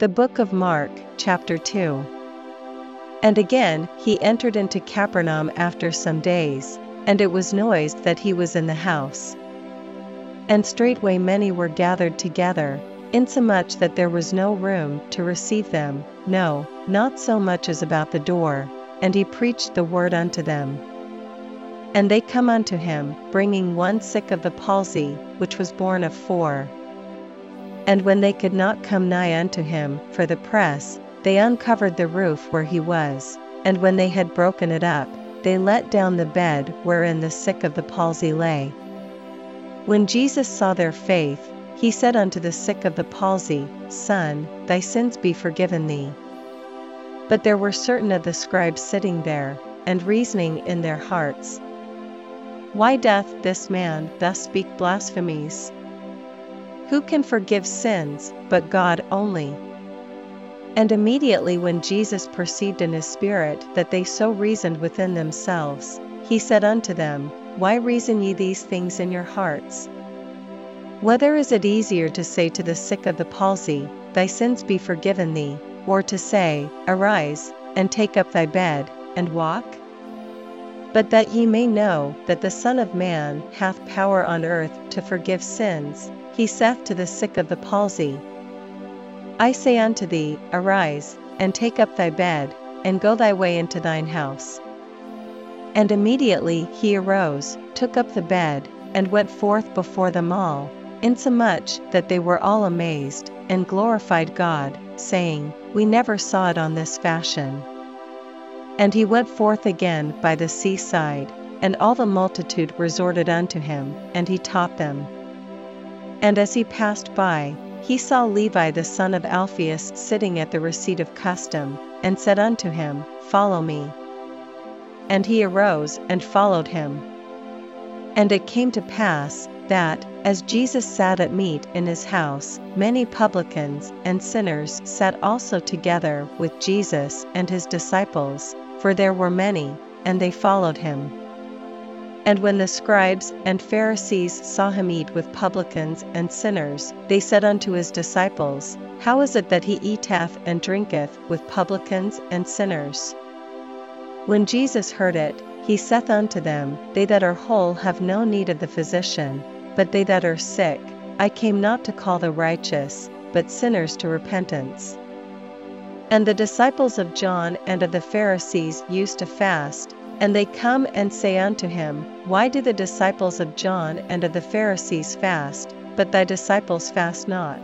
The book of Mark, chapter 2. And again, he entered into Capernaum after some days, and it was noised that he was in the house. And straightway many were gathered together, insomuch that there was no room to receive them, no, not so much as about the door, and he preached the word unto them. And they come unto him, bringing one sick of the palsy, which was borne of four. And when they could not come nigh unto him for the press, they uncovered the roof where he was, and when they had broken it up, they let down the bed wherein the sick of the palsy lay. When Jesus saw their faith, he said unto the sick of the palsy, Son, thy sins be forgiven thee. But there were certain of the scribes sitting there, and reasoning in their hearts, Why doth this man thus speak blasphemies? Who can forgive sins, but God only? And immediately when Jesus perceived in his spirit that they so reasoned within themselves, he said unto them, Why reason ye these things in your hearts? Whether is it easier to say to the sick of the palsy, Thy sins be forgiven thee, or to say, Arise, and take up thy bed, and walk? But that ye may know that the Son of Man hath power on earth to forgive sins, he saith to the sick of the palsy, I say unto thee, Arise, and take up thy bed, and go thy way into thine house. And immediately he arose, took up the bed, and went forth before them all, insomuch that they were all amazed, and glorified God, saying, We never saw it on this fashion. And he went forth again by the seaside, and all the multitude resorted unto him, and he taught them. And as he passed by, he saw Levi the son of Alphaeus sitting at the receipt of custom, and said unto him, Follow me. And he arose and followed him. And it came to pass, that, as Jesus sat at meat in his house, many publicans and sinners sat also together with Jesus and his disciples, for there were many, and they followed him. And when the scribes and Pharisees saw him eat with publicans and sinners, they said unto his disciples, How is it that he eateth and drinketh with publicans and sinners? When Jesus heard it, he saith unto them, They that are whole have no need of the physician, but they that are sick. I came not to call the righteous, but sinners to repentance. And the disciples of John and of the Pharisees used to fast, and they come and say unto him, Why do the disciples of John and of the Pharisees fast, but thy disciples fast not?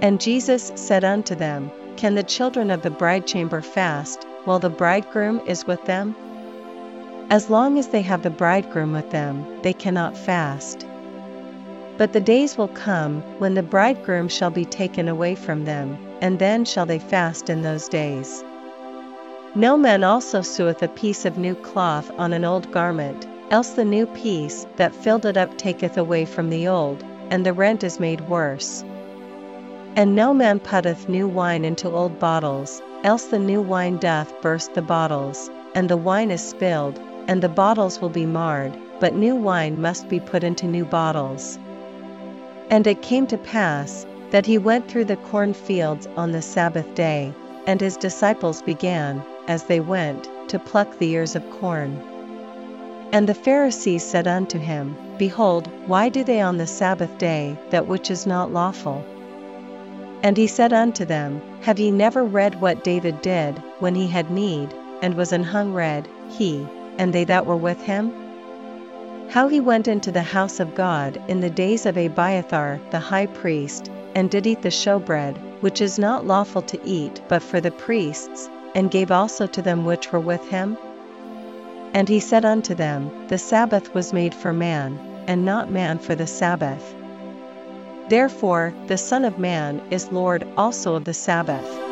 And Jesus said unto them, Can the children of the bridechamber fast, while the bridegroom is with them? As long as they have the bridegroom with them, they cannot fast. But the days will come, when the bridegroom shall be taken away from them, and then shall they fast in those days. No man also seweth a piece of new cloth on an old garment, else the new piece that filled it up taketh away from the old, and the rent is made worse. And no man putteth new wine into old bottles, else the new wine doth burst the bottles, and the wine is spilled, and the bottles will be marred, but new wine must be put into new bottles. And it came to pass, that he went through the cornfields on the Sabbath day, and his disciples began, as they went, to pluck the ears of corn. And the Pharisees said unto him, Behold, why do they on the Sabbath day that which is not lawful? And he said unto them, Have ye never read what David did, when he had need, and was an hungred, he, and they that were with him? How he went into the house of God in the days of Abiathar the high priest, and did eat the showbread, which is not lawful to eat but for the priests, and gave also to them which were with him? And he said unto them, The Sabbath was made for man, and not man for the Sabbath. Therefore the Son of Man is Lord also of the Sabbath.